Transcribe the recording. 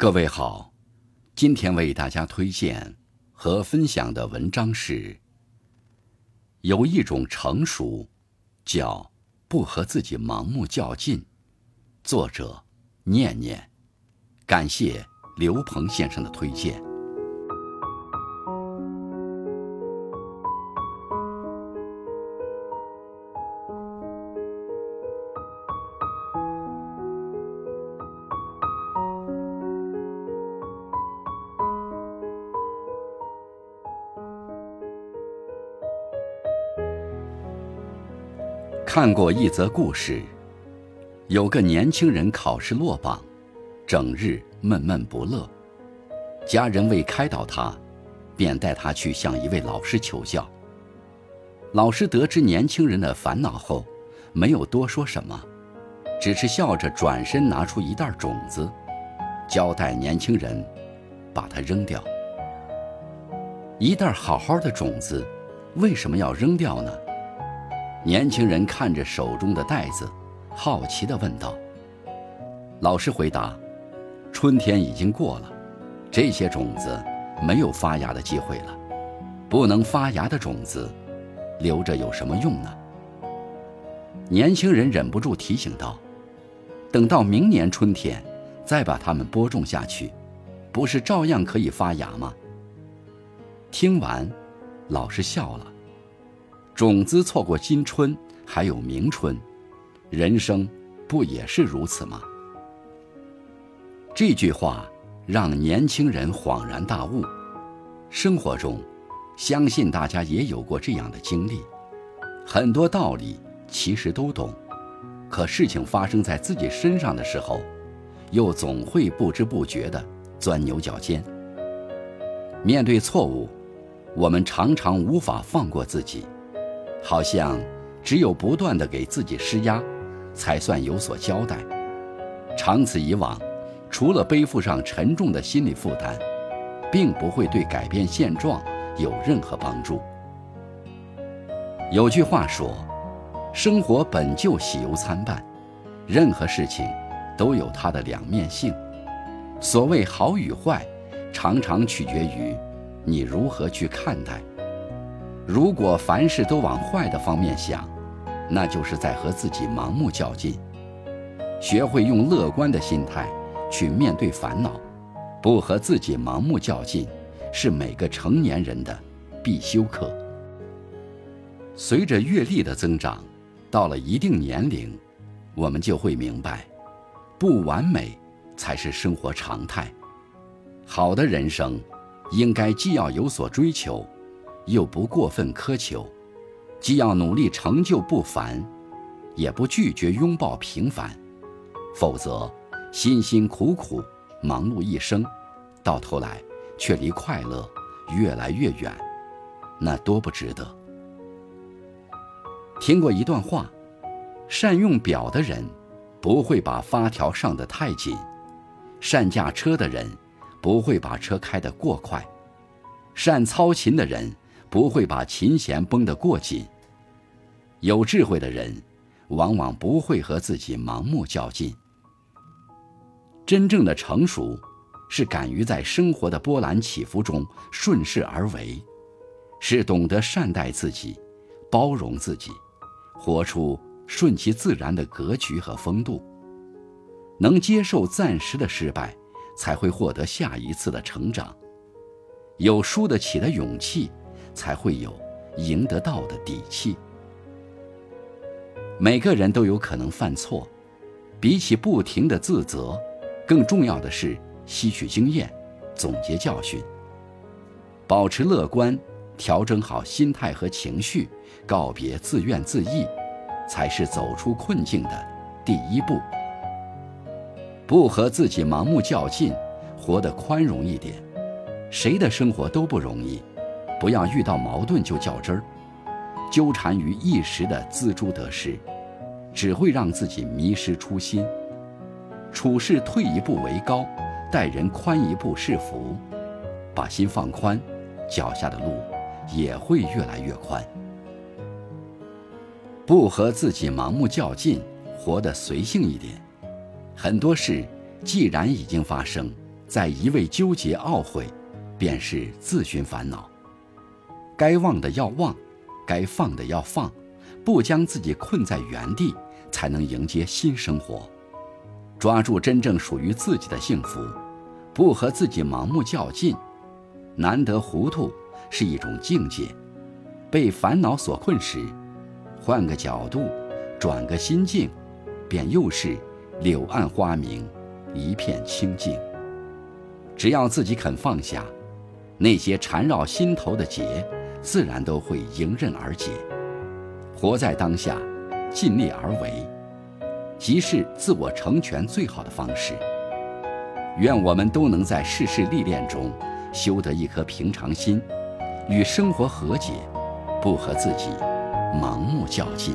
各位好，今天为大家推荐和分享的文章是：有一种成熟，叫不和自己盲目较劲。作者：念念，感谢刘鹏先生的推荐。看过一则故事，有个年轻人考试落榜，整日闷闷不乐。家人为开导他，便带他去向一位老师求教。老师得知年轻人的烦恼后，没有多说什么，只是笑着转身拿出一袋种子，交代年轻人把它扔掉。一袋好好的种子，为什么要扔掉呢？年轻人看着手中的袋子，好奇地问道：“老师回答，春天已经过了，这些种子没有发芽的机会了。不能发芽的种子，留着有什么用呢？”年轻人忍不住提醒道：“等到明年春天，再把它们播种下去，不是照样可以发芽吗？”听完，老师笑了。种子错过今春，还有明春，人生不也是如此吗？这句话让年轻人恍然大悟。生活中，相信大家也有过这样的经历。很多道理其实都懂，可事情发生在自己身上的时候，又总会不知不觉地钻牛角尖。面对错误，我们常常无法放过自己。好像只有不断的给自己施压，才算有所交代。长此以往，除了背负上沉重的心理负担，并不会对改变现状有任何帮助。有句话说：“生活本就喜忧参半，任何事情都有它的两面性。所谓好与坏，常常取决于你如何去看待。”如果凡事都往坏的方面想，那就是在和自己盲目较劲。学会用乐观的心态去面对烦恼，不和自己盲目较劲，是每个成年人的必修课。随着阅历的增长，到了一定年龄，我们就会明白，不完美才是生活常态。好的人生，应该既要有所追求。又不过分苛求，既要努力成就不凡，也不拒绝拥抱平凡，否则辛辛苦苦忙碌一生，到头来却离快乐越来越远，那多不值得。听过一段话：善用表的人，不会把发条上的太紧；善驾车的人，不会把车开得过快；善操琴的人。不会把琴弦绷得过紧。有智慧的人，往往不会和自己盲目较劲。真正的成熟，是敢于在生活的波澜起伏中顺势而为，是懂得善待自己，包容自己，活出顺其自然的格局和风度。能接受暂时的失败，才会获得下一次的成长。有输得起的勇气。才会有赢得到的底气。每个人都有可能犯错，比起不停的自责，更重要的是吸取经验，总结教训，保持乐观，调整好心态和情绪，告别自怨自艾，才是走出困境的第一步。不和自己盲目较劲，活得宽容一点。谁的生活都不容易。不要遇到矛盾就较真儿，纠缠于一时的锱铢得失，只会让自己迷失初心。处事退一步为高，待人宽一步是福。把心放宽，脚下的路也会越来越宽。不和自己盲目较劲，活得随性一点。很多事既然已经发生，在一味纠结懊悔，便是自寻烦恼。该忘的要忘，该放的要放，不将自己困在原地，才能迎接新生活。抓住真正属于自己的幸福，不和自己盲目较劲。难得糊涂是一种境界。被烦恼所困时，换个角度，转个心境，便又是柳暗花明，一片清净。只要自己肯放下，那些缠绕心头的结，自然都会迎刃而解。活在当下，尽力而为。即是自我成全最好的方式。愿我们都能在世事历练中，修得一颗平常心，与生活和解，不和自己盲目较劲。